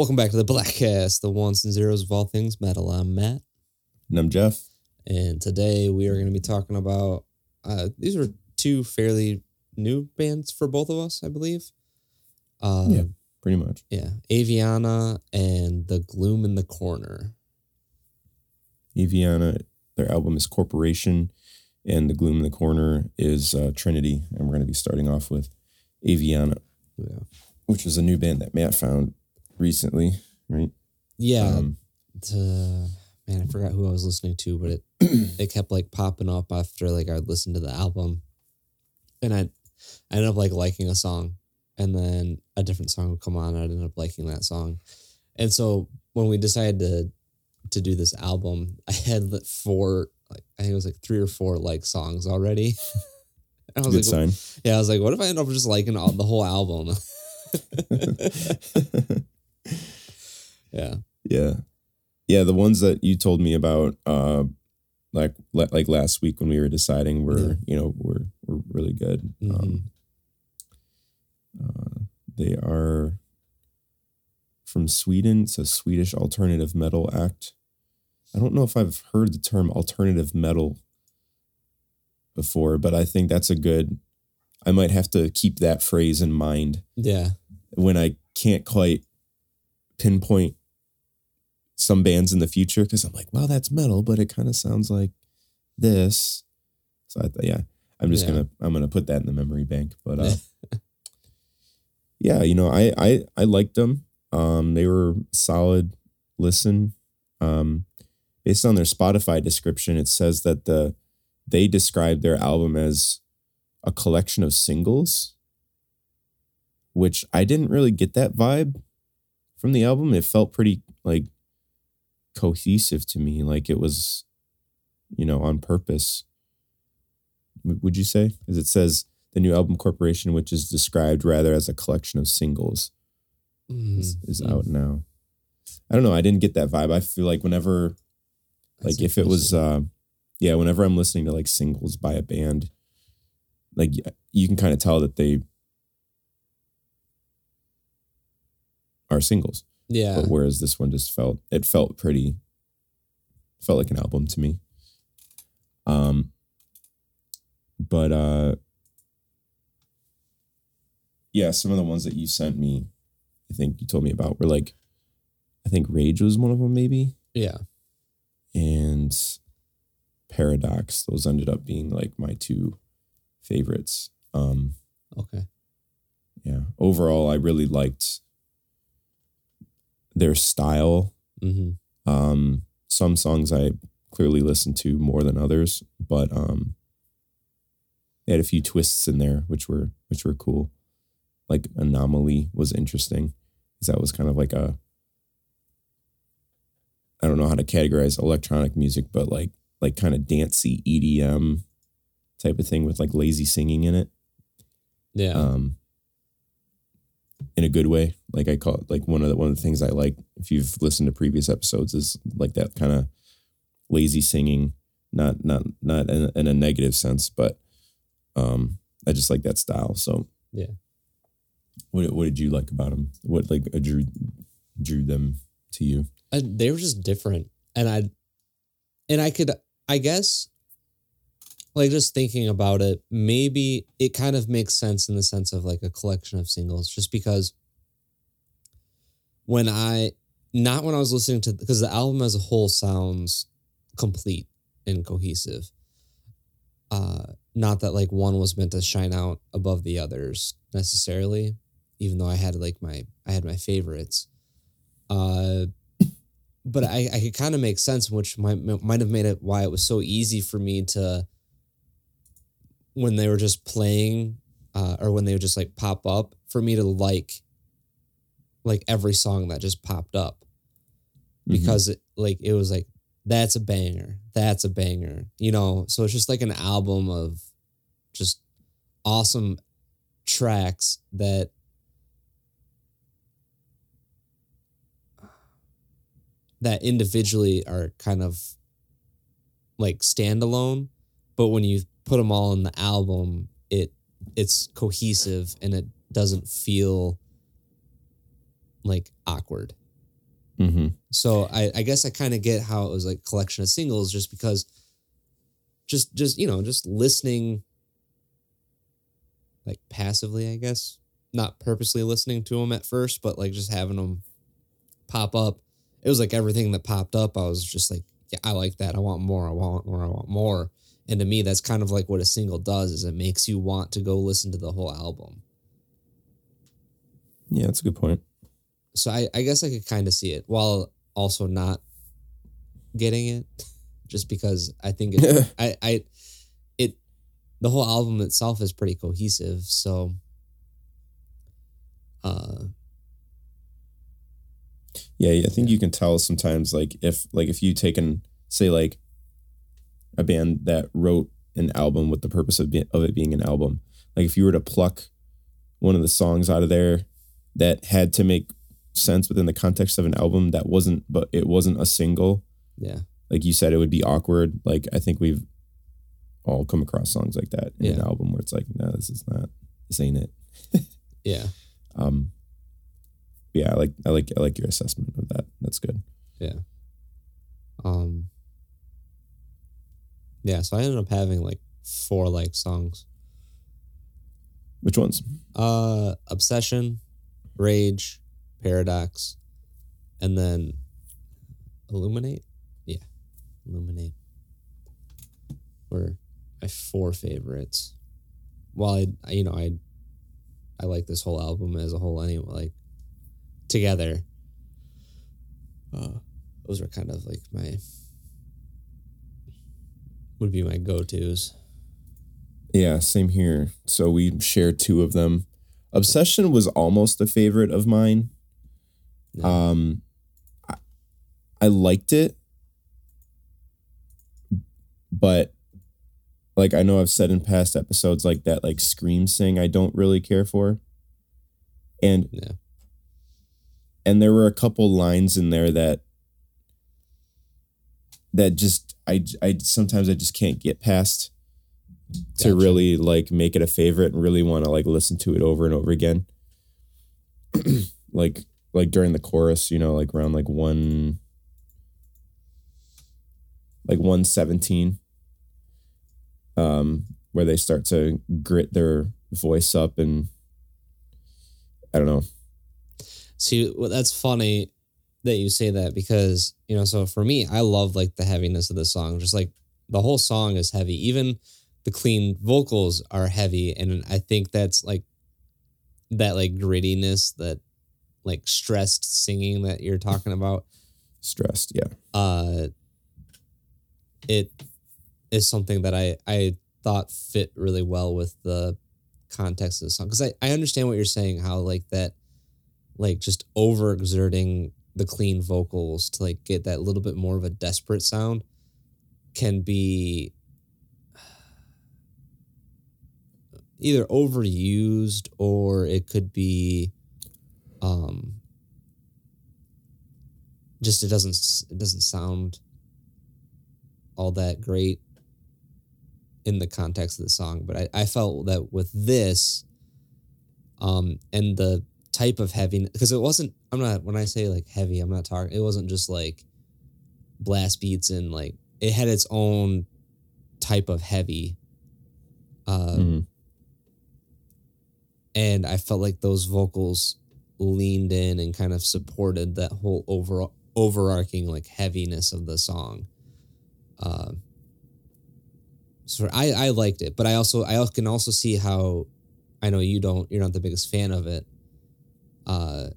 Welcome back to the Bleghcast, the ones and zeros of all things metal. I'm Matt, And I'm Jeff. and today we are going to be talking about. Uh, these are two fairly new bands for both of us, I believe. Uh, Yeah. Pretty much. yeah, Aviana and the Gloom in the Corner. Aviana, their album is Corporation, and The Gloom in the Corner is uh, Trinity. And we're going to be starting off with Aviana, Yeah, which is a new band that Matt found recently, right? yeah. Um, to, man, I forgot who I was listening to, but it it kept like popping up after like I'd listen to the album, and I I ended up like liking a song, and then a different song would come on, and I'd end up liking that song, and so when we decided to to do this album, I had four, like I think it was like three or four like songs already. I was good like, sign. yeah, I was like, what if I end up just liking all, the whole album? yeah, yeah. Yeah. The ones that you told me about, uh, like like last week when we were deciding were Yeah. you know were were really good. Mhm. Um, uh, they are from Sweden. It's a Swedish alternative metal act. I don't know if I've heard the term alternative metal before, but I think that's a good. I might have to keep that phrase in mind yeah, when I can't quite pinpoint some bands in the future because I'm like, well, that's metal, but it kind of sounds like this. So I th- yeah, I'm just Yeah. gonna I'm gonna put that in the memory bank. But uh, yeah, you know, I I I liked them. Um, they were solid. Listen, um, based on their Spotify description, it says that the they described their album as a collection of singles which I didn't really get that vibe from the album. It felt pretty like cohesive to me, like it was, you know, on purpose. Would you say? As it says, the new album Corporation, which is described rather as a collection of singles, is, is Mhm. out now. I don't know. I didn't get that vibe. I feel like whenever, That's like, if it was, uh, yeah, whenever I'm listening to like singles by a band, like you can kind of tell that they are singles. yeah, But whereas this one just felt it felt pretty felt like an album to me. Um but uh yeah, some of the ones that you sent me, I think you told me about were like I think Rage was one of them maybe yeah, and Paradox. Those ended up being like my two favorites. Um okay, yeah, overall I really liked their style. Hmm Um, some songs I clearly listened to more than others, but um, they had a few twists in there, which were which were cool. Like Anomaly was interesting, because that was kind of like a I don't know how to categorize electronic music, but like like kind of dancey EDM type of thing with like lazy singing in it. Yeah, um in a good way. Like i call it like one of the one of the things i like if you've listened to previous episodes is like that kind of lazy singing. Not not not in, in a negative sense but um i just like that style. So Yeah. what, what did you like about them what like uh, drew drew them to you? I, they were just different, and I, and I could, I guess, like just thinking about it, maybe it kind of makes sense in the sense of like a collection of singles, just because when I, not when I was listening to, because the album as a whole sounds complete and cohesive. Uh, not that like one was meant to shine out above the others necessarily, even though I had like my, I had my favorites. Uh, but I, I could kind of make sense, which might might have made it why it was so easy for me to when they were just playing, uh, or when they would just like pop up for me to like like every song that just popped up Mhm. because it, like it was like that's a banger, that's a banger, you know. So it's just like an album of just awesome tracks that that individually are kind of like standalone, but when you put them all in the album, it it's cohesive and it doesn't feel like awkward. Mm-hmm. So I, I guess I kind of get how it was like collection of singles just because just just you know just listening like passively I guess. Not purposely listening to them at first but like just having them pop up. It was like everything that popped up I was just like yeah I like that. I want more. I want more. I want more and to me that's kind of like what a single does is it makes you want to go listen to the whole album Yeah, that's a good point. so I, I guess I could kind of see it while also not getting it, just because I think it, I, I, it, the whole album itself is pretty cohesive. So, uh, Yeah, I think you can tell sometimes, like if like if you take and say like a band that wrote an album with the purpose of be- of it being an album, like if you were to pluck one of the songs out of there that had to make sense within the context of an album that wasn't, but it wasn't a single, yeah, like you said, it would be awkward. Like I think we've all come across songs like that in an album where it's like, no, this is not, this ain't it. yeah, Um, yeah, I like I like I like your assessment of that. That's good. yeah. Um, yeah. So I ended up having like four like songs. Which ones? Uh, obsession, rage, paradox, and then illuminate. Yeah, illuminate. Were my four favorites. While I, I- you know, I, I like this whole album as a whole. Anyway, like together. Uh, those were kind of like my would be my go tos. Yeah, same here. So we share two of them. Obsession was almost a favorite of mine. Yeah. Um, I, I liked it, but like I know I've said in past episodes, like that, like scream sing, I don't really care for. And Yeah. and there were a couple lines in there that that just I I sometimes I just can't get past to really like make it a favorite and really want to like listen to it over and over again. like like during the chorus, you know, like around like one like 117 um where they start to grit their voice up and I don't know. See, well, that's funny that you say that because, you know, so for me, I love like the heaviness of the song. Just like the whole song is heavy. Even the clean vocals are heavy. And I think that's like that like grittiness, that like stressed singing that you're talking about. Stressed, yeah. Uh it is something that I I thought fit really well with the context of the song. Because I, I understand what you're saying, how like that like just overexerting the clean vocals to like get that little bit more of a desperate sound can be either overused or it could be um just it doesn't it doesn't sound all that great in the context of the song. But i, I felt that with this um and the type of heaviness because it wasn't i'm not when i say like heavy i'm not talking it wasn't just like blast beats and like it had its own type of heavy uh Mhm. and I felt like those vocals leaned in and kind of supported that whole overall overarching like heaviness of the song. Uh, so I I liked it, but I also I can also see how I know you don't you're not the biggest fan of it. Uh,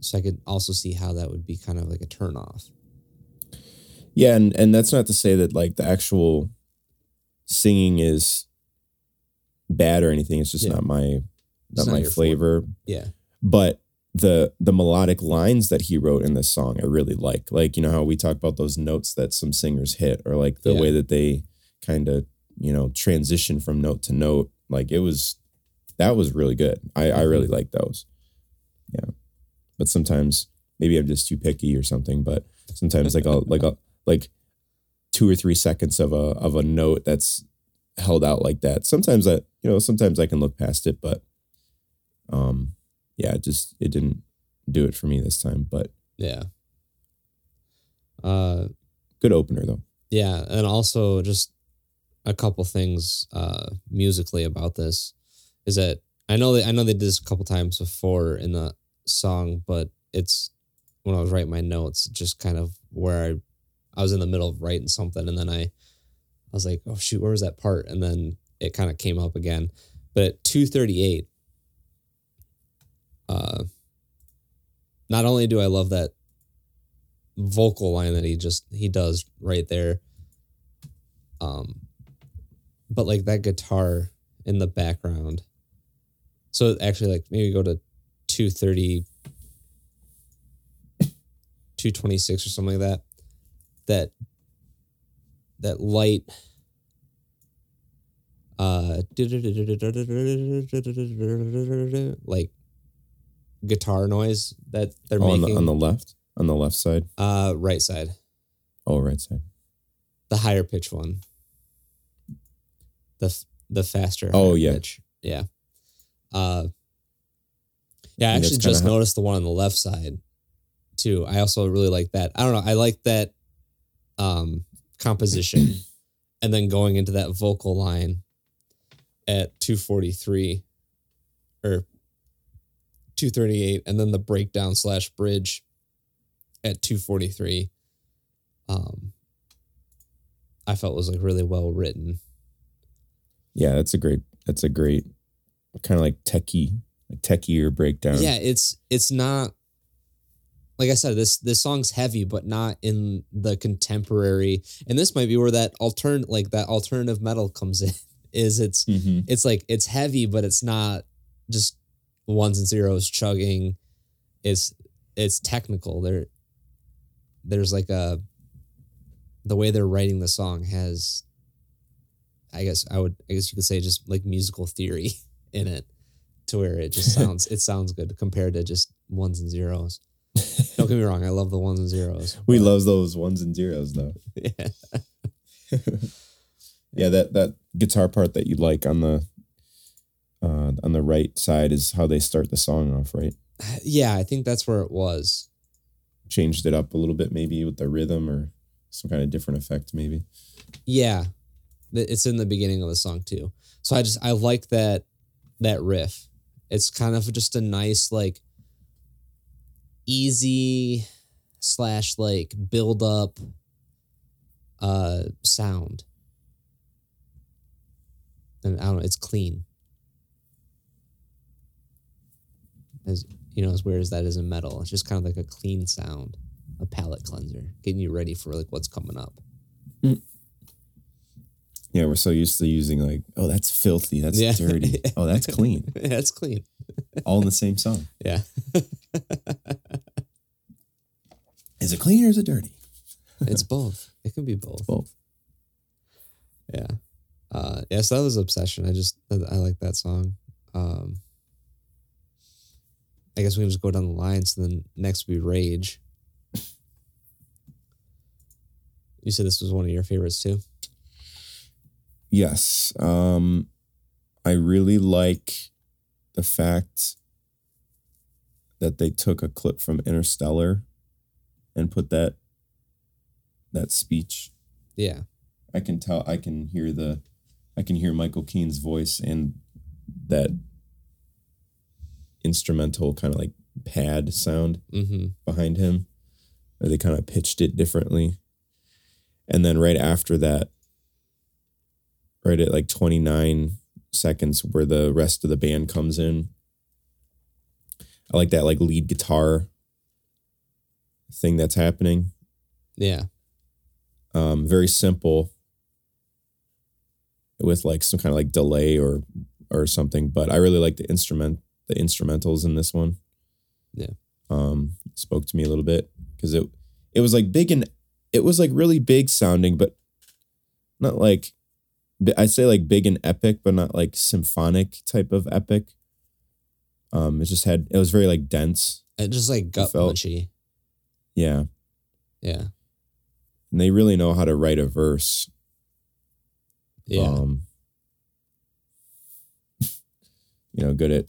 so I could also see how that would be kind of like a turnoff. Yeah, and and that's not to say that like the actual singing is bad or anything. It's just Yeah. not my It's not, my flavor. Yeah, But the the melodic lines that he wrote in this song, I really like. Like you know how we talk about those notes that some singers hit, or like the Yeah. way that they kind of you know transition from note to note. Like it was that was really good. I I really like those. But sometimes maybe I'm just too picky or something. But sometimes like I'll like a like two or three seconds of a of a note that's held out like that. Sometimes I, you know, sometimes I can look past it, but um yeah, it just it didn't do it for me this time, but Yeah. Uh good opener though. yeah, and also just a couple things uh musically about this is that I know they I know they did this a couple times before in the song, but it's when I was writing my notes, just kind of where I I was in the middle of writing something and then I I was like, oh shoot, where was that part? And then it kind of came up again. But at 238, uh not only do I love that vocal line that he just he does right there, um, but like that guitar in the background. So actually, like maybe go to 230, 226 or something like that. That that light uh like guitar noise that they're Oh, on the on the left, on the left side. uh right side Oh, right side. the higher pitch one the the faster Oh, yeah. pitch. yeah uh yeah i actually just noticed the one on the left side too. I also really like that. I don't know i like that um composition. And then going into that vocal line at 243 or 238 and then the breakdown slash bridge at 243 um i felt was like really well written. Yeah, that's a great. That's a great kind of like techie, techier breakdown. yeah it's it's not like i said this this song's heavy but not in the contemporary. And this might be where that altern like that alternative metal comes in is it's hmm it's like it's heavy but it's not just ones and zeros chugging. It's it's technical. There there's like a the way they're writing the song has i guess i would i guess you could say just like musical theory in it to where it just sounds it sounds good compared to just ones and zeros don't get me wrong i love the ones and zeros We love those ones and zeros though. yeah yeah, that that guitar part that you like on the uh, on the right side is how they start the song off, right? yeah i think that's where it was Changed it up a little bit, maybe with the rhythm or some kind of different effect, maybe. Yeah. It's in the beginning of the song too. So I just I like that that riff. It's kind of just a nice like easy slash like build up uh sound. And I don't know, it's clean. As you know, as weird as that is in metal, it's just kind of like a clean sound, a palate cleanser, getting you ready for like what's coming up. Yeah, we're so used to using like, oh, that's filthy, that's Yeah. dirty, oh, that's clean, That's clean. all in the same song. Yeah. Is it clean or is it dirty? it's both. It can be both. Both. Yeah. Uh yeah, so that was obsession. I just I, I like that song. Um I guess we can just go down the line. So then next would be Rage. You said this was one of your favorites too? Yes. Um, I really like the fact that they took a clip from Interstellar and put that that speech. Yeah. I can tell I can hear the I can hear Michael Caine's voice and that instrumental kind of like pad sound Mm-hmm. behind him. Or they kind of pitched it differently. And then right after that, right at like 29 seconds where the rest of the band comes in. I like that like lead guitar thing that's happening. Yeah. Um, very simple with like some kind of like delay or or something, but I really like the instrument the instrumentals in this one. Yeah. Um spoke to me a little bit because it it was like big and it was like really big sounding, but not like I'd say like big and epic, but not like symphonic type of epic. Um, it just had it was very like dense. It just like gut punchy. Yeah. Yeah. And they really know how to write a verse. Yeah. Um, you know, good at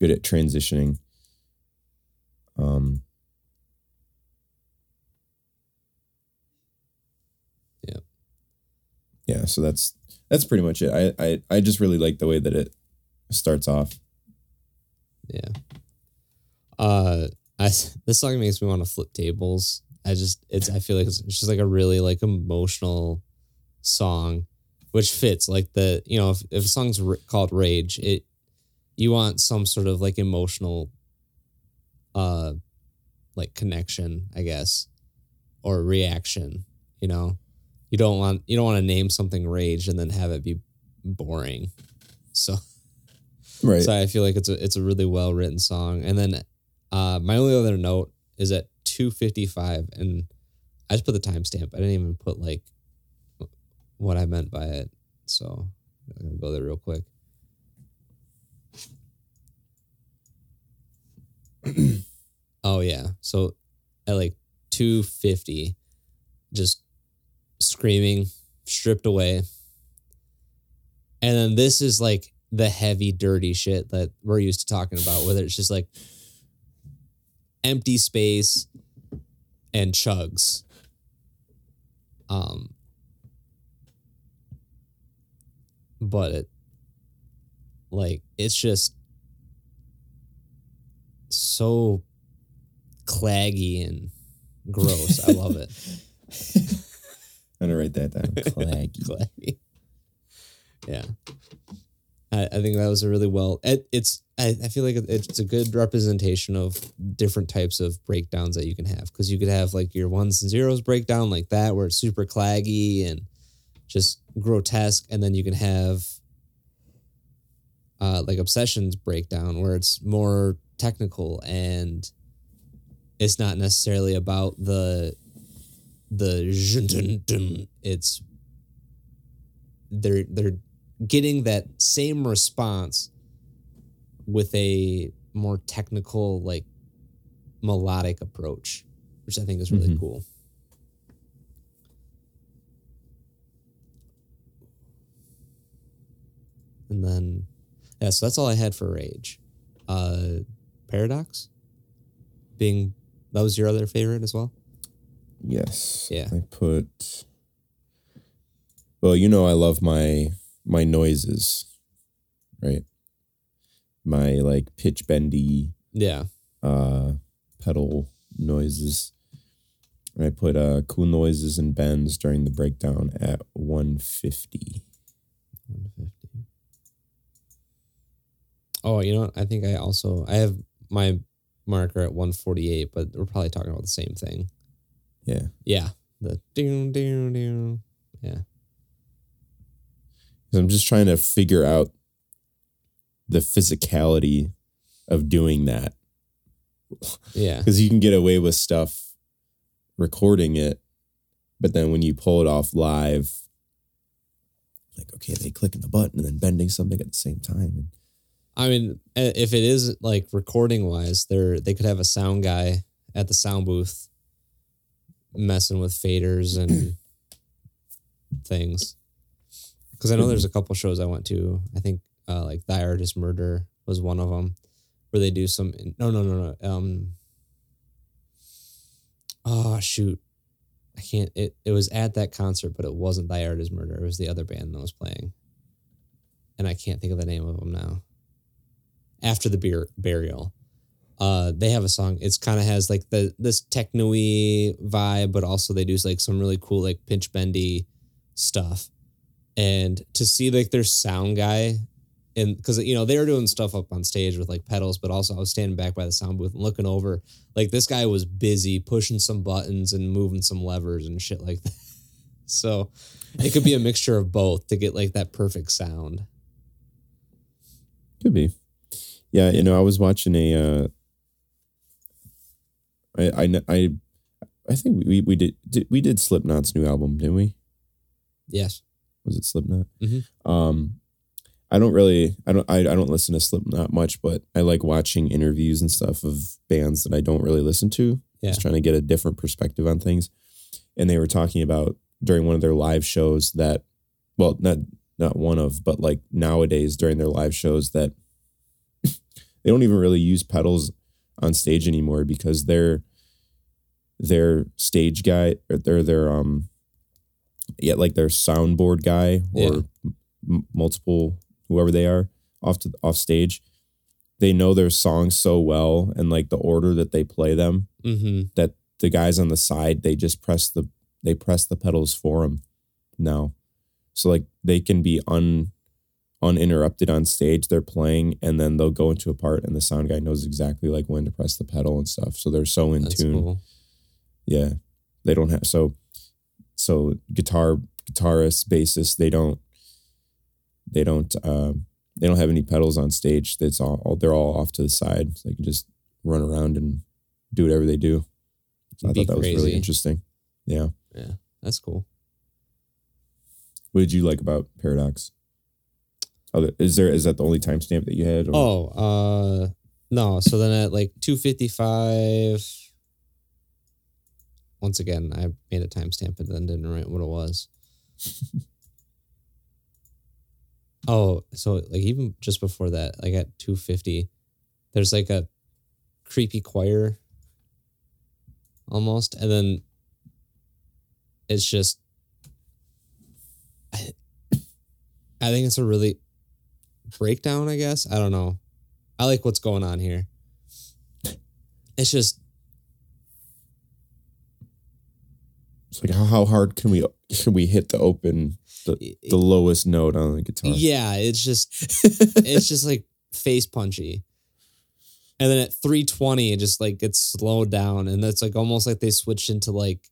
good at transitioning. Um Yeah. Yeah, so that's that's pretty much it. I I, I just really like the way that it starts off. Yeah. Uh, I this song makes me want to flip tables. I just it's I feel like it's, just like a really like emotional song, which fits like the you know if if a song's called Rage, it you want some sort of like emotional, uh, like connection, I guess, or reaction. You know, you don't want you don't want to name something Rage and then have it be boring. So. Right. So I feel like it's a it's a really well written song. And then uh my only other note is at 255 and I just put the timestamp. I didn't even put like what I meant by it. So I'm gonna go there real quick. oh yeah. So at like 250, just screaming, stripped away. And then this is like the heavy, dirty shit that we're used to talking about, whether it's just like empty space and chugs. Um, but it, like, it's just so claggy and gross. I love it. I'm gonna write that down. Claggy. Claggy. Yeah. I, I think that was a really well. It, it's I, I feel like it's a good representation of different types of breakdowns that you can have because you could have like your ones and zeros breakdown like that where it's super claggy and just grotesque, and then you can have uh, like obsessions breakdown where it's more technical and it's not necessarily about the the it's they're they're getting that same response with a more technical like melodic approach which i think is really Mhm. cool. And then yeah so that's all i had for rage. Uh paradox? Being that was your other favorite as well Yes. Yeah. I put Well, you know I love my my noises, right? My like pitch bendy yeah uh pedal noises. I put uh cool noises and bends during the breakdown at 150. 150. Oh, you know what? I think I also I have my marker at 148, but we're probably talking about the same thing. Yeah. Yeah. The ding ding ding. Yeah. I'm just trying to figure out the physicality of doing that. Yeah. because you can get away with stuff recording it, but then when you pull it off live, like okay, they clicking the button and then bending something at the same time. I mean, if it is like recording wise, they're they could have a sound guy at the sound booth messing with faders and things. Because I know there's a couple shows I went to. I think uh, like Thy Art Is Murder was one of them, where they do some. No, no, no, no. Um. Oh shoot, I can't. It it was at that concert, but it wasn't Thy Art Is Murder. It was the other band that was playing, and I can't think of the name of them now after the beer burial. Uh, they have a song. It's kind of has like the this techno-y vibe, but also they do like some really cool like pinch bendy stuff. And to see like their sound guy, and because you know they were doing stuff up on stage with like pedals, but also I was standing back by the sound booth and looking over. Like this guy was busy pushing some buttons and moving some levers and shit like that. So it could be a mixture of both to get like that perfect sound. could be, yeah. You know, I was watching a. Uh, I I I I think we we did, did we did Slipknot's new album, didn't we? Yes. Was it Slipknot? Mhm. Um, I don't really, I don't, I, I don't listen to Slipknot much, but I like watching interviews and stuff of bands that I don't really listen to. Yeah. Just trying to get a different perspective on things. And they were talking about during one of their live shows that, well, not not one of, but like nowadays during their live shows that they don't even really use pedals on stage anymore because their their stage guy or their their um yeah like their soundboard guy or m- multiple whoever they are off to off stage they know their songs so well and like the order that they play them Mm-hmm. that the guys on the side they just press the they press the pedals for them now so like they can be un uninterrupted on stage they're playing and then they'll go into a part and the sound guy knows exactly like when to press the pedal and stuff so they're so in That's tune cool. yeah they don't have so so guitar guitarists bassists they don't they don't um they don't have any pedals on stage that's all, all they're all off to the side so they can just run around and do whatever they do so i thought that was really interesting. Yeah. yeah That's cool. what did you like about paradox Other, is there is that the only timestamp that you had or- Oh, uh no. So then at like 255 once again, I made a timestamp and then didn't write what it was. oh, so like even just before that, like at 250, there's like a creepy choir almost. And then it's just I, I think it's a really breakdown, I guess. I don't know. I like what's going on here. It's just it's like how, how hard can we can we hit the open the the lowest note on the guitar yeah, it's just it's just like face punchy. And then at 320, it just like gets slowed down. And that's like almost like they switched into like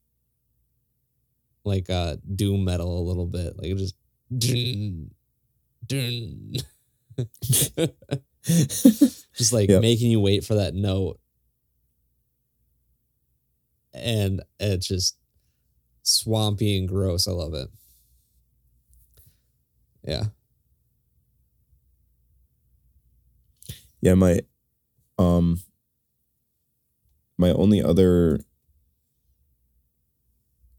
like uh doom metal a little bit. Like it just dun, dun. just like Yep. making you wait for that note. And it's just swampy and gross. I love it. Yeah. Yeah, my um my only other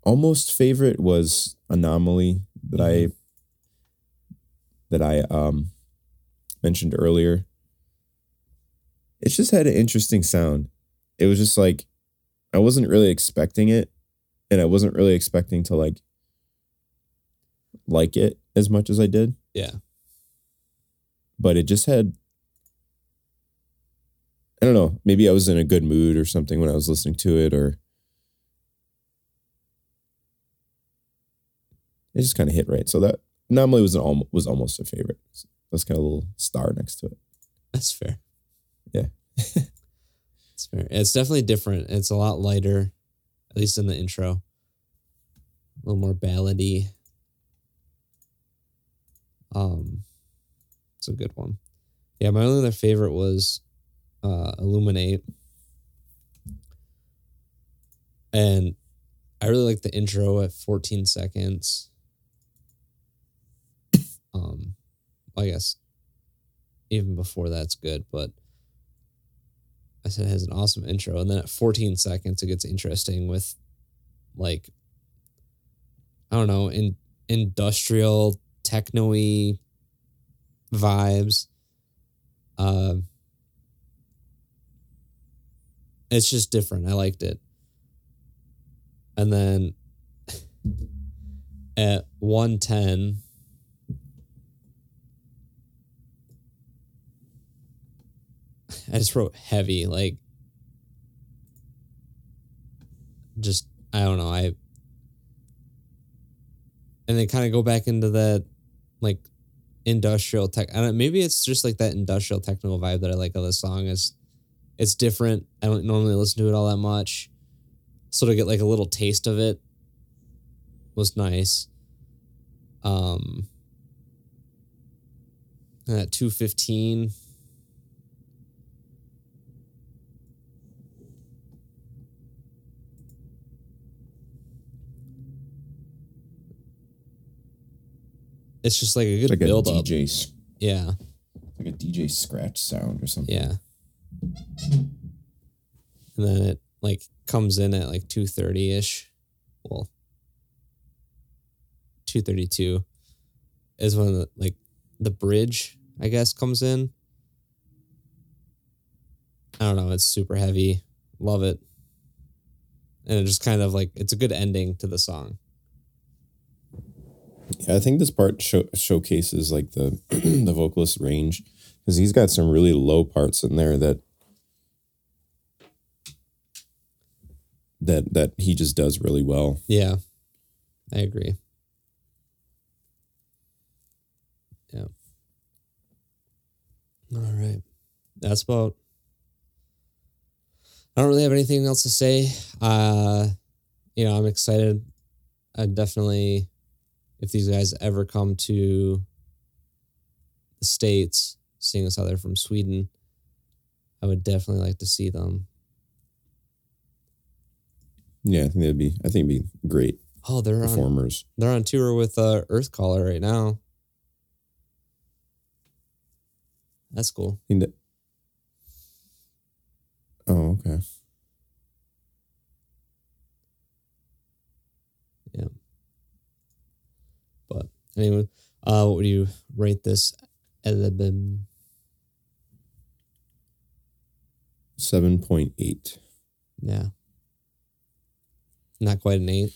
almost favorite was Anomaly that I that I um mentioned earlier. It just had an interesting sound. It was just like I wasn't really expecting it and I wasn't really expecting to like like it as much as I did. Yeah. But it just had I don't know, maybe I was in a good mood or something when I was listening to it or it just kind of hit right. So that Anomaly was an was almost a favorite. That's of a little star next to it. That's fair. Yeah. it's fair. It's definitely different. It's a lot lighter, at least in the intro. A little more ballady. Um, it's a good one. Yeah, my only other favorite was uh, Illuminate, and I really like the intro at 14 seconds. Um, I guess even before that's good, but I said it has an awesome intro, and then at 14 seconds it gets interesting with like I don't know, in industrial techno-y vibes. Uh, it's just different. I liked it. And then at 110 I just wrote heavy, like just I don't know, I and then kind of go back into that like industrial tech. I don't maybe it's just like that industrial technical vibe that I like of the song is it's different. I don't normally listen to it all that much. Sort of get like a little taste of it was nice. Um at 215 it's just like a good like build up. DJ s- Yeah. like a DJ scratch sound or something. Yeah. And then it like comes in at like 230 ish. Well, 232 is when the, like the bridge, I guess, comes in. I don't know, it's super heavy. Love it. And it just kind of like it's a good ending to the song. Yeah, I think this part show, showcases like the the vocalist range because he's got some really low parts in there that that that he just does really well. Yeah. I agree. Yeah. All right. That's about I don't really have anything else to say. Uh you know, I'm excited. I definitely if these guys ever come to the States, seeing as how they're from Sweden, I would definitely like to see them. Yeah, I think that'd be I think it'd be great Oh, they're on performers. they're on tour with uh Earthcaller right now. That's cool. That- Oh, okay. But anyway, uh what would you rate this album? Seven point eight. Yeah. Not quite an eight.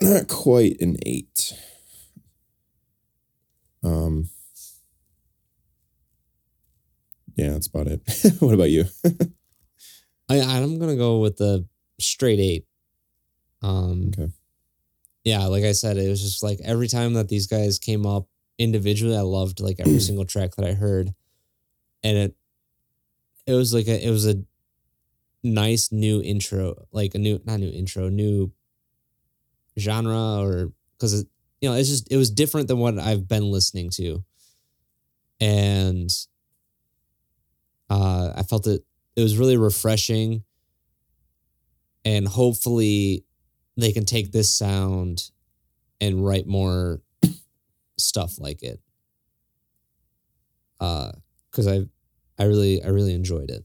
Not quite an eight. Um. Yeah, that's about it. what about you? I I'm gonna go with the straight eight. Um Okay. Yeah, like I said, it was just like every time that these guys came up individually, I loved like every single track that I heard. And it it was like a it was a nice new intro, like a new not new intro, new genre or because it you know, it's just it was different than what I've been listening to. And uh I felt it it was really refreshing and hopefully they can take this sound and write more stuff like it uh because i i really i really enjoyed it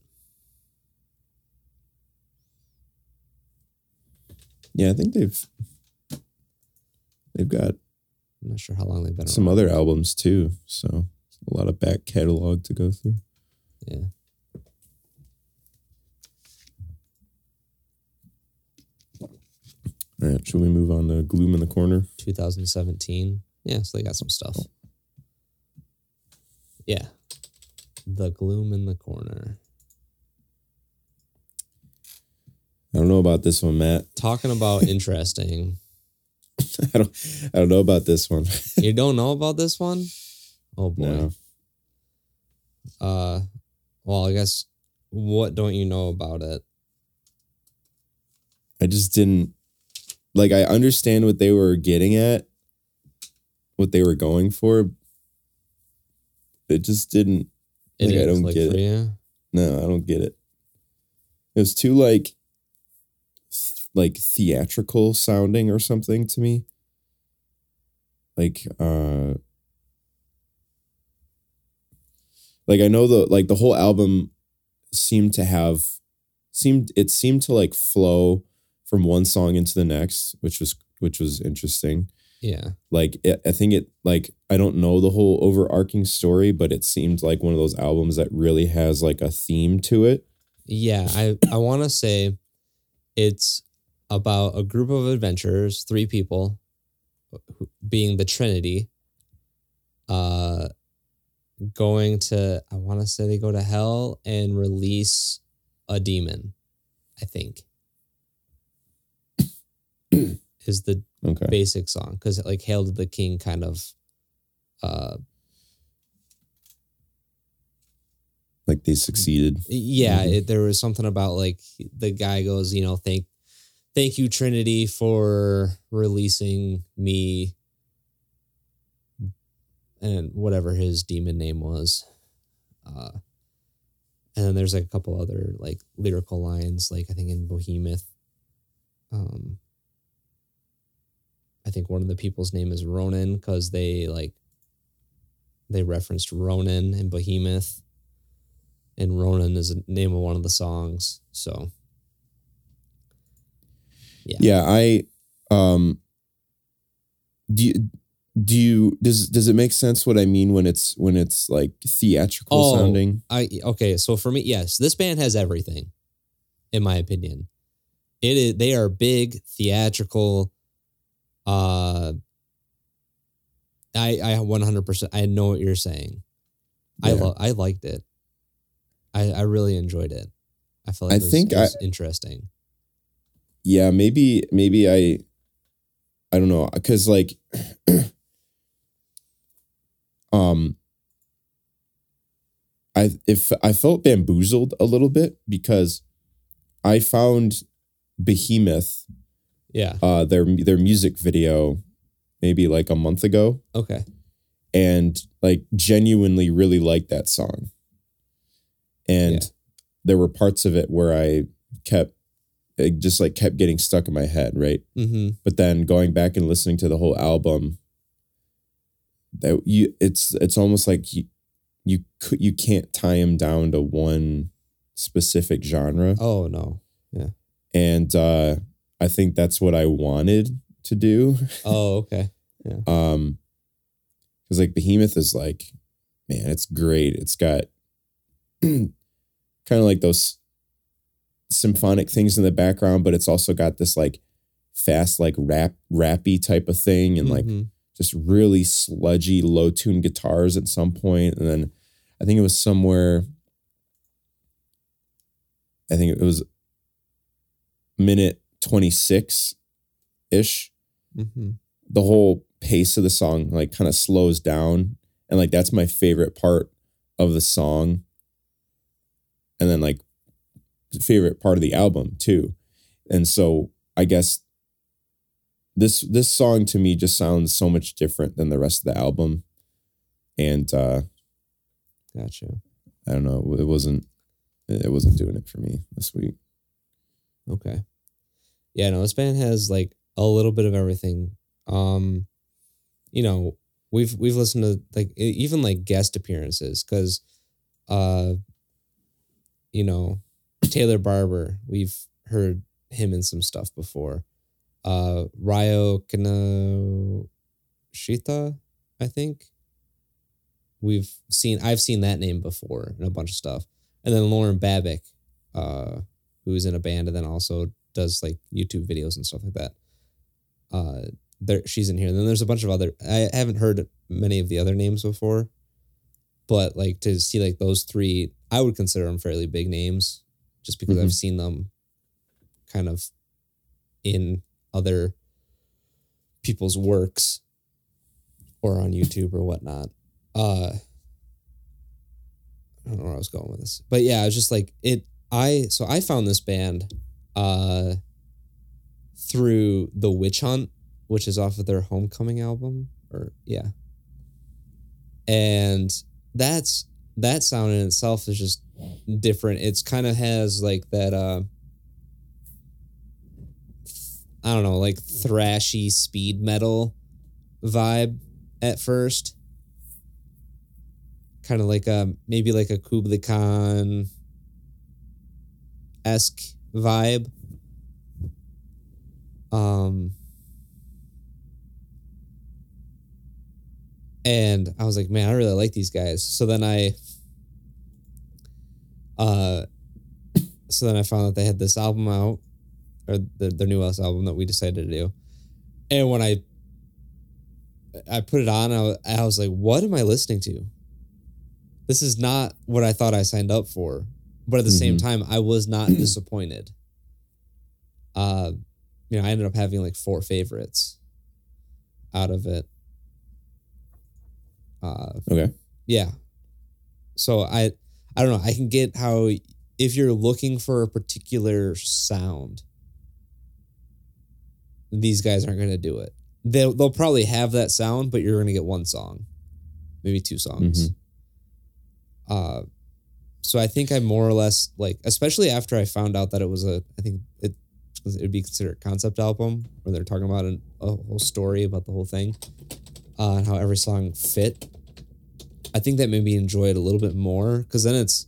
Yeah, I think they've they've got i'm not sure how long they've been some around. other albums too, so a lot of back catalog to go through. yeah All right, should we move on to Gloom in the Corner? 2017 yeah so they got some stuff yeah the gloom in the corner I don't know about this one, Matt. talking about interesting I don't I don't know about this one. you don't know about this one oh boy No. Uh, well, I guess what don't you know about it? I just didn't like I understand what they were getting at, what they were going for. It just didn't It Like, I don't get for it. you? no, I don't get it. It was too like th- like theatrical sounding or something to me. Like uh like I know the like the whole album seemed to have seemed it seemed to like flow from one song into the next, which was which was interesting. Yeah, Like it, I think it like I don't know the whole overarching story, but it seemed like one of those albums that really has like a theme to it. yeah. I I want to say it's about a group of adventurers, three people, being the Trinity. Uh, going to I want to say they go to hell and release a demon. I think is the Okay. basic song because like hail to the king kind of uh Like they succeeded. yeah Mhm. it, there was something about like the guy goes you know thank thank you trinity for releasing me and whatever his demon name was uh and then there's like a couple other like lyrical lines like i think in behemoth um i think one of the people's name is ronan because they like they referenced ronan and behemoth and Ronan is the name of one of the songs. So Yeah, I um do you, do you does does it make sense what I mean when it's when it's like theatrical Oh. sounding? I okay, so for me, yes, this band has everything, in my opinion. It is they are big theatrical. Uh, I I one hundred percent I know what you're saying. I Yeah. lo- I liked it. I I really enjoyed it. I felt I like it was, think it I- interesting. Yeah, maybe maybe I I don't know cuz like um I if I felt bamboozled a little bit because I found Behemoth Yeah. uh their their music video maybe like a month ago Okay. and like genuinely really liked that song. And Yeah. there were parts of it where I kept it just like kept getting stuck in my head, right? Mm-hmm. But then going back and listening to the whole album that you it's it's almost like you you could you can't tie him down to one specific genre. Oh no. Yeah. And uh I think that's what I wanted to do. Oh okay. Um, because like Behemoth is like, man, it's great. It's got kind of like those symphonic things in the background, but it's also got this like fast, like rap, rappy type of thing, and like Mhm. just really sludgy, low tune guitars at some. And then I think it was somewhere. I think it was minute twenty six ish Mhm. the whole pace of the song like kind of slows down and like that's my favorite part of the song and then like favorite part of the album too and so i guess this this song to me just sounds so much different than the rest of the album and uh Gotcha. i don't know it wasn't it wasn't doing it for me this week Okay. Yeah, no, this band has like a little bit of everything. Um, you know, we've we've listened to like even like guest appearances because uh you know, Taylor Barber, we've heard him in some stuff before. Uh Ryo Kinoshita, I think. We've seen I've seen that name before in a bunch of stuff. And then Lauren Babic, uh, who's in a band and then also does like YouTube videos and stuff like that. Uh, there she's in here. And then there's a bunch of other. I haven't heard many of the other names before, but like to see like those three, I would consider them fairly big names, just because I've Mhm. seen them, kind of, in other people's works, or on YouTube or whatnot. Uh, I don't know where I was going with this, but yeah, I was just like it. I so I found this band uh through The Witch Hunt, which is off of their Homecoming album or yeah. And that's that sound in itself is just different. It's kind of has like that uh I don't know, like thrashy speed metal vibe at first. Kind of like a maybe like a Kublai Khan esque vibe. Um, and I was like, man, I really like these guys. So then I, uh, so then I found that they had this album out, or the, their newest album that we decided to do. And when I, I put it on, I I was like, what am I listening to? This is not what I thought I signed up for but at the same Mhm. time, I was not disappointed. Uh, you know, I ended up having like four favorites out of it. Uh, okay yeah. So I, I don't know. I can get how if you're looking for a particular sound, these guys aren't going to do it. They'll they'll probably have that sound, but you're going to get one song, maybe two songs. Uh, so I think I more or less like, especially after I found out that it was a, I think it it'd be considered a concept album where they're talking about an, a whole story about the whole thing, uh, and how every song fit. I think that made me enjoy it a little bit more because then it's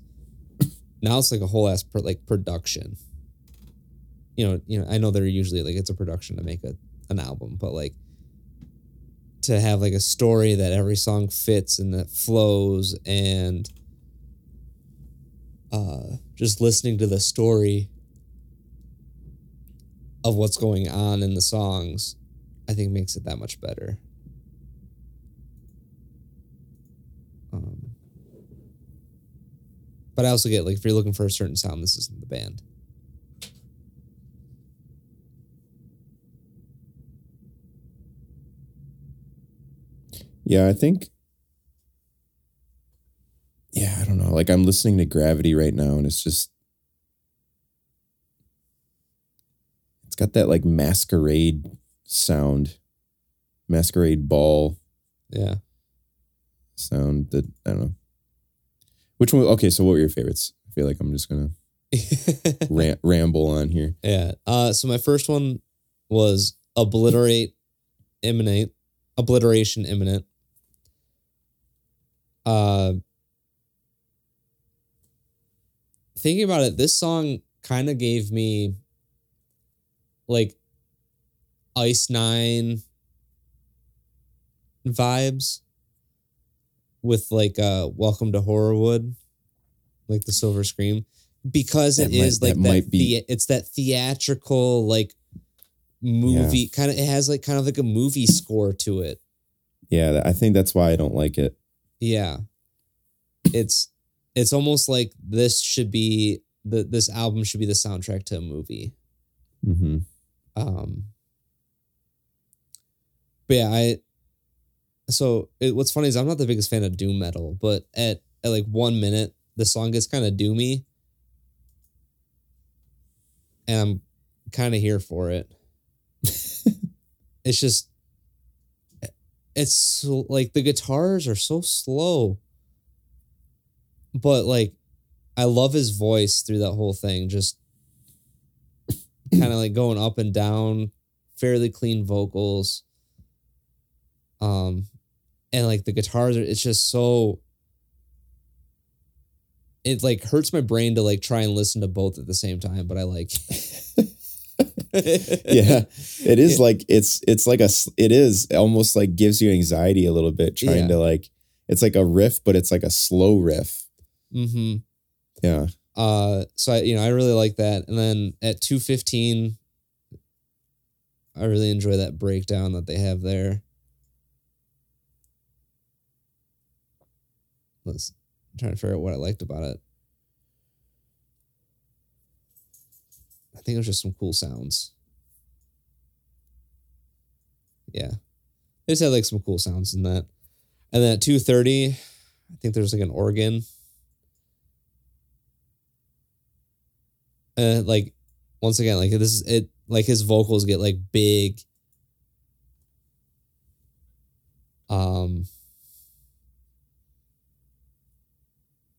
now it's like a whole ass like production. You know, you know. I know they're usually like it's a production to make a an album, but like to have like a story that every song fits and that flows and uh just listening to the story of what's going on in the songs i think makes it that much better um but i also get like if you're looking for a certain sound this isn't the band Yeah, I think. Yeah, I don't know. Like I'm listening to Gravity right now, and it's just. It's got that like masquerade sound, masquerade ball yeah sound that I don't know. Which one? Okay, so what were your favorites? I feel like I'm just gonna ram- ramble on here. Yeah. Uh, so my first one was obliterate, imminent, obliteration, imminent. Uh, thinking about it, this song kind of gave me like Ice Nine vibes with like uh Welcome to Horrorwood, like the Silver Scream, because it That might- like that that. be- it's that theatrical like movie kind of. It has like kind of like a movie score to it. Yeah, I think that's why I don't like it. Yeah. It's it's almost like this should be the this album should be the soundtrack to a movie. hmm Um But yeah, I so it, what's funny is I'm not the biggest fan of doom metal, but at at like 1 minute the song gets kind of doomy. And I'm kind of here for it. it's just it's like the guitars are so slow but like i love his voice through that whole thing just kind of like going up and down fairly clean vocals um and like the guitars are it's just so it like hurts my brain to like try and listen to both at the same time but i like yeah, it is like it's it's like a it is almost like gives you anxiety a little bit trying Yeah. to like it's like a riff, but it's like a slow riff. Mm-hmm Yeah, Uh, so I, you know, I really like that. And then at two fifteen, I really enjoy that breakdown that they have there. Let's I'm trying to figure out what I liked about it. I think it was just some cool sounds. Yeah, they just had like some cool sounds in that. And then at two thirty, I think there's like an organ. Uh like once again like this is it like his vocals get like big. Um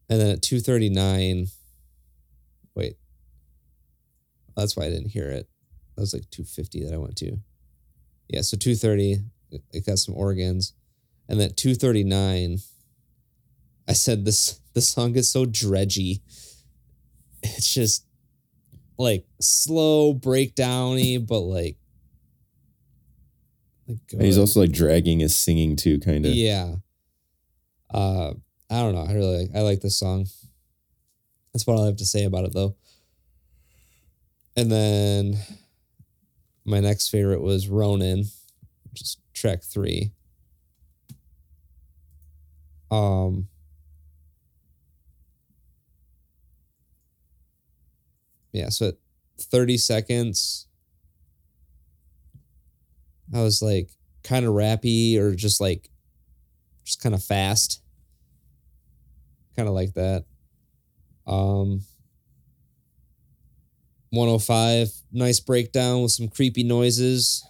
and then at 239 wait. That's why i didn't hear it. That was like 250 that i went to. Yeah so 230 it- it got some organs. And then at 239 i said this this song is so dredgy. It's just like slow breakdowny, but like, like he's also like dragging his singing too, kind of. yeah. Uh, I don't know. I really like, I like this song. That's what I have to say about it though. And then my next favorite was Ronin, which is track three. Um, yeah, so at 30 seconds, I was like kind of rappy or just like, just kind of fast. Kind of like that. Um, 105, nice breakdown with some creepy noises.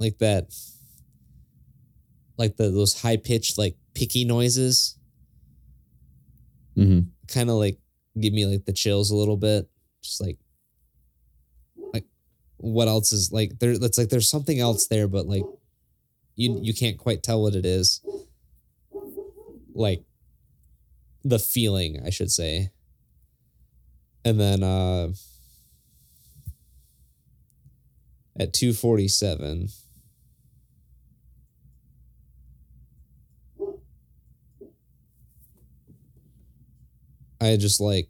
Like that. Like the those high pitched, like picky noises. Hmm Kind of like give me like the chills a little bit. Just like like what else is like there that's like there's something else there, but like you you can't quite tell what it is. Like the feeling, I should say. And then uh at 247. I just like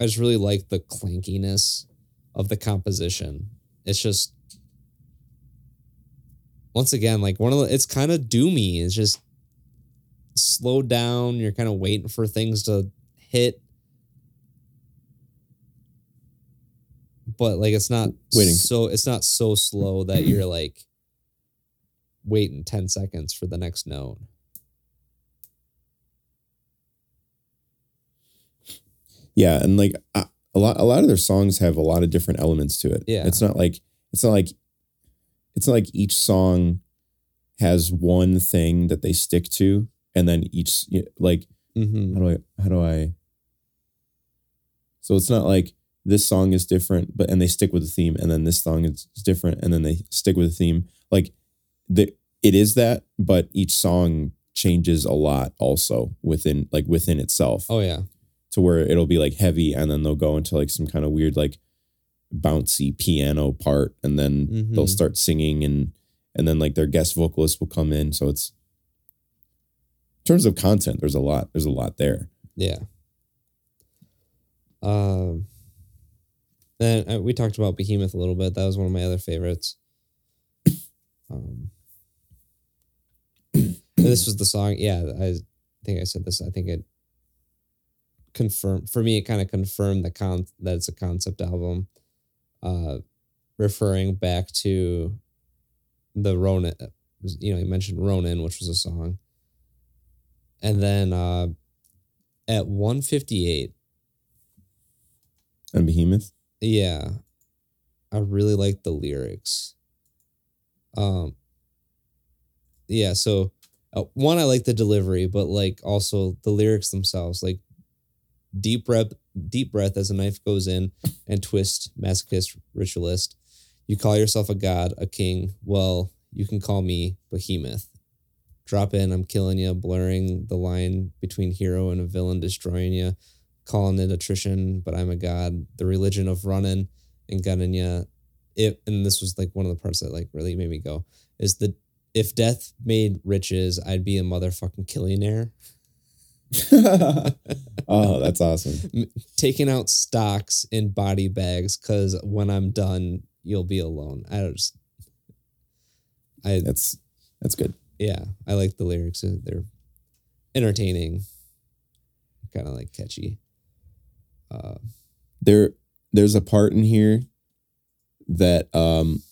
I just really like the clankiness of the composition. It's just once again like one of the it's kind of doomy. It's just slowed down. You're kind of waiting for things to hit. But like it's not Waiting. so it's not so slow that you're like waiting 10 seconds for the next note. Yeah, and like a a lot, a lot of their songs have a lot of different elements to it. Yeah. it's not like it's not like it's not like each song has one thing that they stick to, and then each like Mm-hmm. how do I how do I? So it's not like this song is different, but and they stick with the theme, and then this song is different, and then they stick with the theme. Like the it is that, but each song changes a lot also within like within itself Oh yeah. To where it'll be like heavy and then they'll go into like some kind of weird like bouncy piano part and then they'll Mhm. start singing and and then like their guest vocalist will come in so it's in terms of content there's a lot there's a lot there Yeah. Um, then uh, we talked about Behemoth a little bit. That was one of my other favorites. Um, this was the song. Yeah, I think I said this. I think it confirmed for me. It kind of confirmed the con that it's a concept album, uh, referring back to the Ronin. You know, you mentioned Ronin, which was a song, and then uh, at one fifty eight. and behemoth Yeah. I really like the lyrics. Um Yeah, so uh, one I like the delivery, but like also the lyrics themselves, like deep breath deep breath as a knife goes in and twist masochist ritualist. You call yourself a god, a king. Well, you can call me behemoth. Drop in, I'm killing you, blurring the line between hero and a villain, destroying you calling it attrition, but I'm a god. The religion of running and gunning ya. It and this was like one of the parts that like really made me go is the if death made riches, I'd be a motherfucking killionaire. oh that's awesome Taking out stocks in body bags because when I'm done, you'll be alone. I just I that's that's good yeah, I like the lyrics. They're entertaining, kind of like catchy. Uh, there there's a part in here that um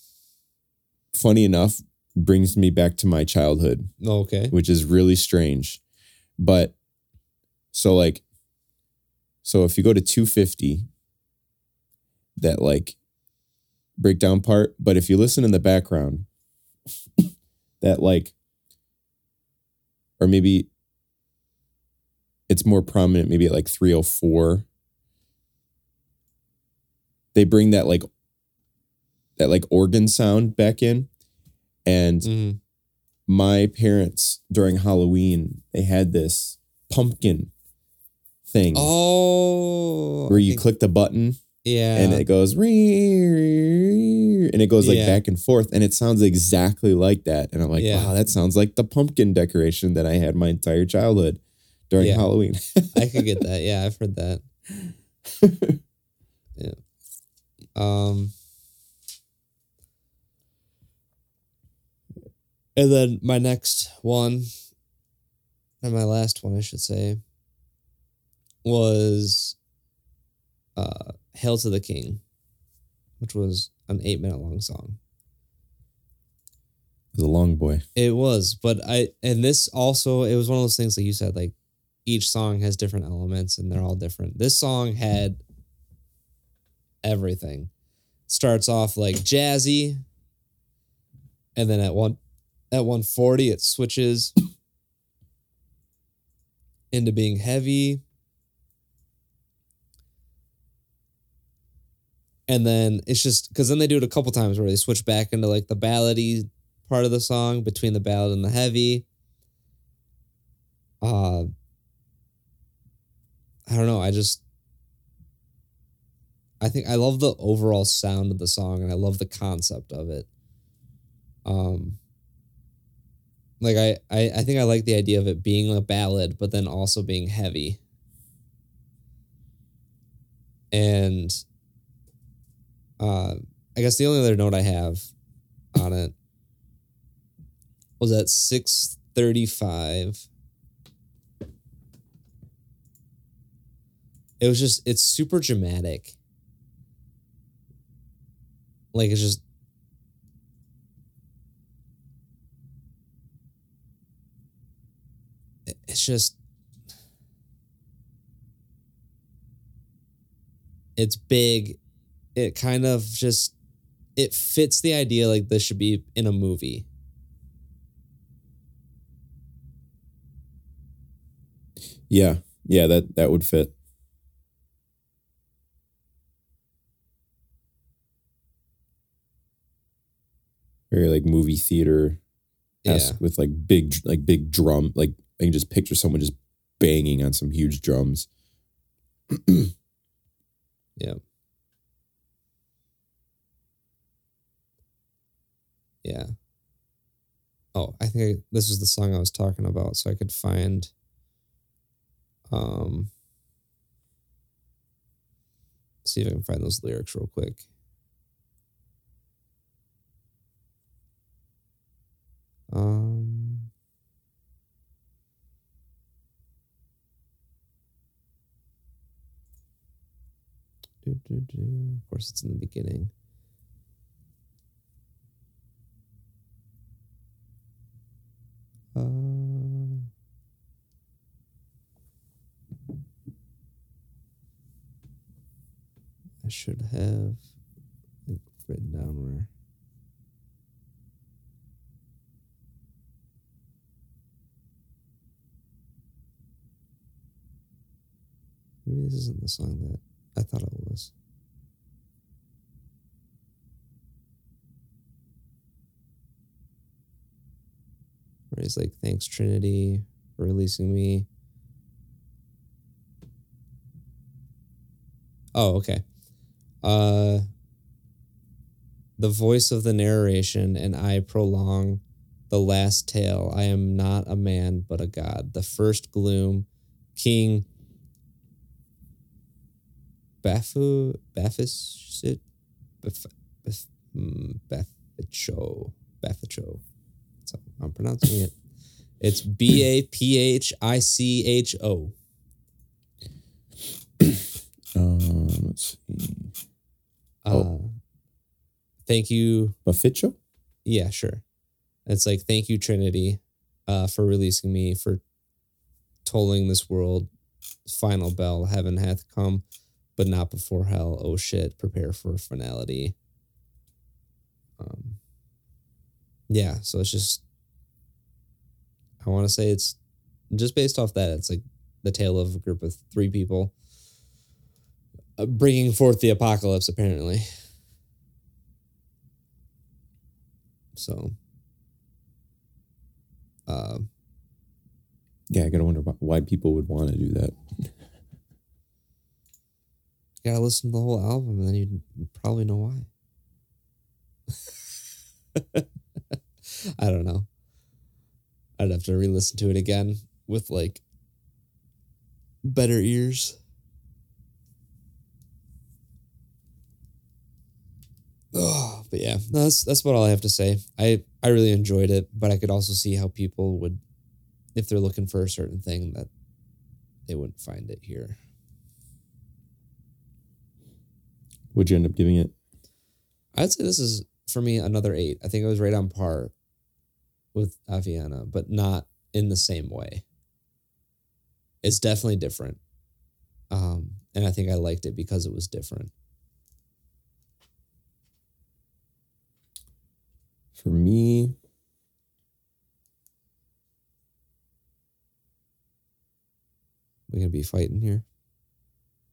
funny enough brings me back to my childhood okay. which is really strange. But so like so if you go to 250 that like breakdown part, but if you listen in the background that like or maybe it's more prominent maybe at like 304 they bring that like that like organ sound back in and Mhm. my parents during Halloween, they had this pumpkin thing Oh, where I you think- click the button yeah, and it goes and it goes like Yeah. back and forth and it sounds exactly like that. And I'm like, Yeah. wow, that sounds like the pumpkin decoration that I had my entire childhood during Yeah. Halloween. I could get that. Yeah, I've heard that. yeah. Um. And then my next one, and my last one, I should say, was uh, "Hail to the King," which was an eight-minute long song. It was a long boy. It was, but I and this also it was one of those things like you said, like each song has different elements and they're all different. This song had everything. Starts off like jazzy, and then at one at 140 it switches into being heavy. And then it's just because then they do it a couple times where they switch back into like the ballady part of the song between the ballad and the heavy. Uh I don't know, I just I think I love the overall sound of the song and I love the concept of it. Um like I, I I think I like the idea of it being a ballad, but then also being heavy. And uh I guess the only other note I have on it was at 635 it was just it's super dramatic. Like it's just, it's just it's big it kind of just it fits the idea like this should be in a movie Yeah, yeah, that that would fit. Very like movie theater, yeah with like big like big drum. Like I can just picture someone just banging on some huge drums. yeah oh i think I, this is the song i was talking about so i could find um see if i can find those lyrics real quick. Um do, do, do. of course it's in the beginning Uh, I should have written down where. Maybe this isn't the song that I thought it was. where he's like, "Thanks Trinity for releasing me." Oh, okay. Uh, the voice of the narration, and I prolong the last tale. I am not a man, but a god. The first gloom, King Bafu mm, Baphicho Baphicho. That's how I'm pronouncing it. It's B A P H I C H O. Um, let's see. Uh, Oh. Thank you. Bufficho? Yeah, sure. It's like thank you Trinity, uh, for releasing me for tolling this world. Final bell, heaven hath come, but not before hell. Oh shit! Prepare for finality. Um. Yeah, so it's just. I want to say it's just based off that. It's like the tale of a group of three people uh, bringing forth the apocalypse, apparently. So, uh, Yeah, I gotta wonder why people would want to do that. you gotta listen to the whole album, and then you probably know why. I don't know. I'd have to re-listen to it again with like better ears. Oh, but yeah, no, that's that's about all I have to say. I I really enjoyed it, but I could also see how people would, if they're looking for a certain thing, that they wouldn't find it here. Would you end up giving it? I'd say this is for me another eight. I think it was right on par with Aviana, but not in the same way. It's definitely different. Um, and I think I liked it because it was different. For me, We're gonna be fighting here.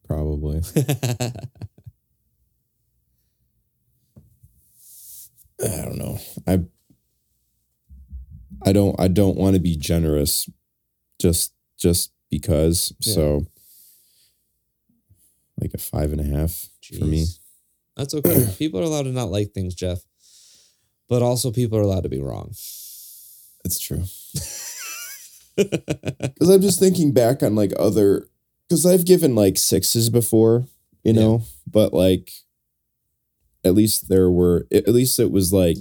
probably. I don't know. I I don't I don't want to be generous just just because. Yeah. So like a five and a half for me. That's okay. people are allowed to not like things, Jeff. But also people are allowed to be wrong. That's true. Because I'm just thinking back on like other, because I've given like sixes before, you Yeah. know, but like at least there were, at least it was like,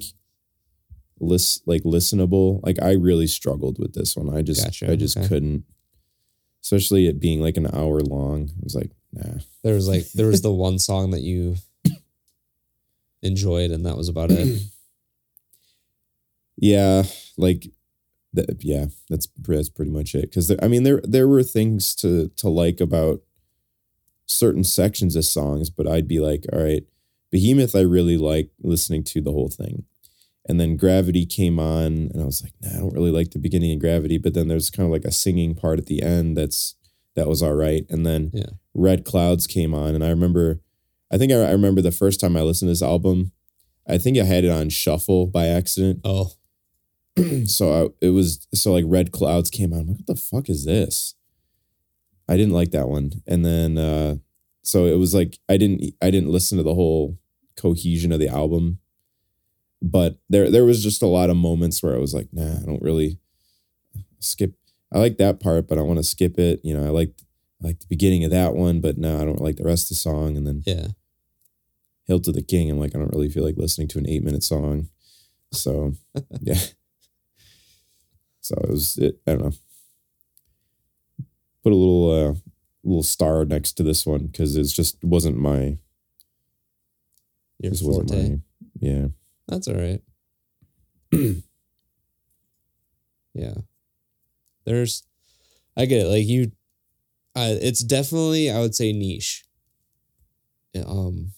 list like listenable. Like I really struggled with this one. I just, Gotcha, I just okay. couldn't, especially it being like an hour long. I was like, nah. There was like there was the one song that you enjoyed and that was about it. Yeah, like that. Yeah, that's that's pretty much it. Because I mean, there there were things to to like about certain sections of songs, but I'd be like, all right, Behemoth, I really like listening to the whole thing, and then Gravity came on, and I was like, nah, I don't really like the beginning of Gravity, but then there's kind of like a singing part at the end that's that was all right, and then Yeah. Red Clouds came on, and I remember, I think I, I remember the first time I listened to this album. I think I had it on shuffle by accident Oh, so I, it was so like red clouds came out. I'm like, what the fuck is this? I didn't like that one. And then uh so it was like I didn't I didn't listen to the whole cohesion of the album. But there there was just a lot of moments where I was like, nah, I don't really skip I like that part, but I want to skip it. You know, I like like the beginning of that one, but no, I don't like the rest of the song. And then yeah. Hail to the King, I'm like, I don't really feel like listening to an eight minute song. So yeah. So it was it, I don't know. Put a little uh little star next to this one because it's just wasn't my Your this wasn't forte. my yeah. That's all right. yeah. There's I get it. Like you uh, it's definitely I would say niche. Um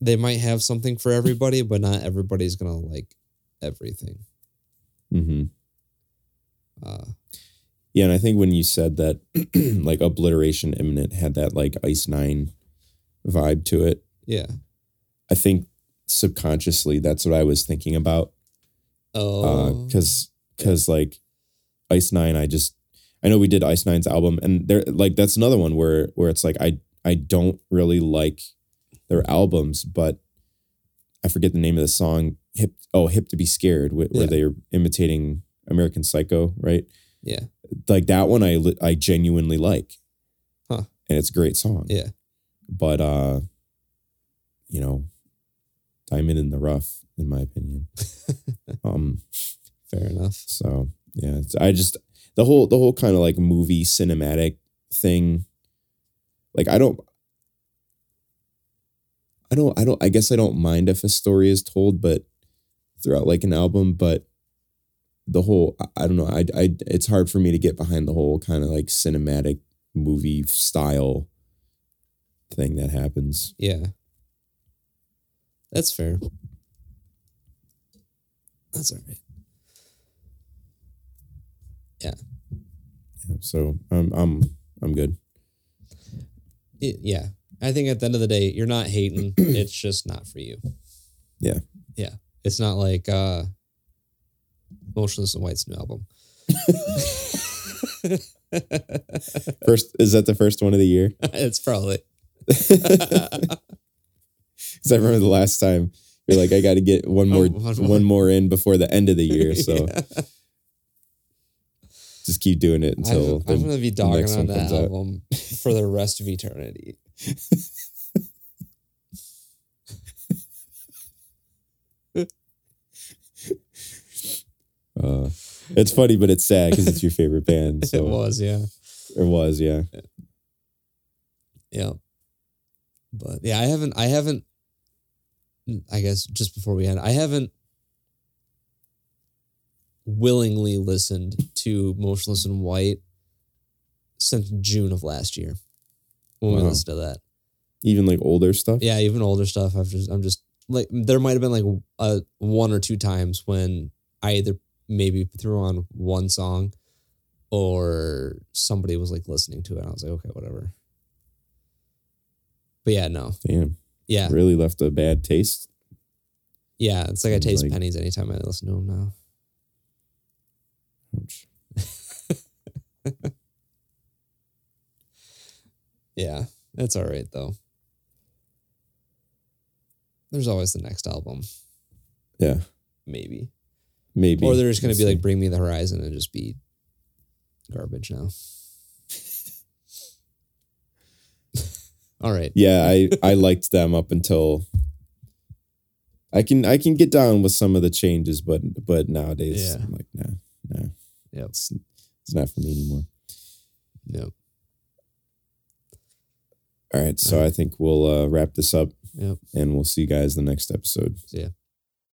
they might have something for everybody, but not everybody's gonna like everything. hmm Uh Yeah, and I think when you said that like obliteration imminent had that like ice nine vibe to it, yeah. I think subconsciously that's what I was thinking about. Oh because because like Ice Nine, I just I know we did Ice Nine's album, and there like that's another one where where it's like I I don't really like their albums, but I forget the name of the song. Hip oh hip to be scared, wh- where Yeah. they're imitating American Psycho, right? yeah. Like that one, I I genuinely like, Huh. and it's a great song. Yeah. but uh, you know, Diamond in the Rough, in my opinion. um. Fair enough. So yeah, I just the whole the whole kind of like movie cinematic thing. Like I don't, I don't, I don't. I guess I don't mind if a story is told, but throughout like an album, but the whole I, I don't know. I I it's hard for me to get behind the whole kind of like cinematic movie style thing that happens. Yeah. That's fair. That's all right. Yeah, So I'm I'm I'm good. It- yeah. I think at the end of the day, you're not hating. it's just not for you. Yeah. Yeah. It's not like uh Motionless In White's new album. First is that the first one of the year? it's probably Because I remember the last time you're like, I got to get one more, Oh, one one more. in before the end of the year. So Yeah. just keep doing it until I'm, I'm gonna be the dogging on that out. album for the rest of eternity. Uh, it's funny, but it's sad because it's your favorite band. So it was, yeah. It was, yeah. Yeah. But yeah, I haven't I haven't I guess just before we end, I haven't willingly listened to Motionless In White since June of last year. When we Wow. listened to that. Even like older stuff. Yeah, even older stuff. I've just I'm just like there might have been like a one or two times when I either maybe threw on one song or somebody was like listening to it. And I was like, okay, whatever. But yeah, no. Damn. Yeah. Really left a bad taste. Yeah. It's like I taste Like- pennies anytime I listen to them now. Ouch. Yeah, that's all right though. There's always the next album, Yeah, maybe. maybe. Or they're just going to be see. like Bring Me the Horizon and just be garbage now. All right. yeah, I I liked them up until. I can I can get down with some of the changes, but but nowadays Yeah. I'm like nah nah Yep. it's it's not for me anymore. Yep. All right, so I think we'll uh, wrap this up Yep. and we'll see you guys the next episode. Ya.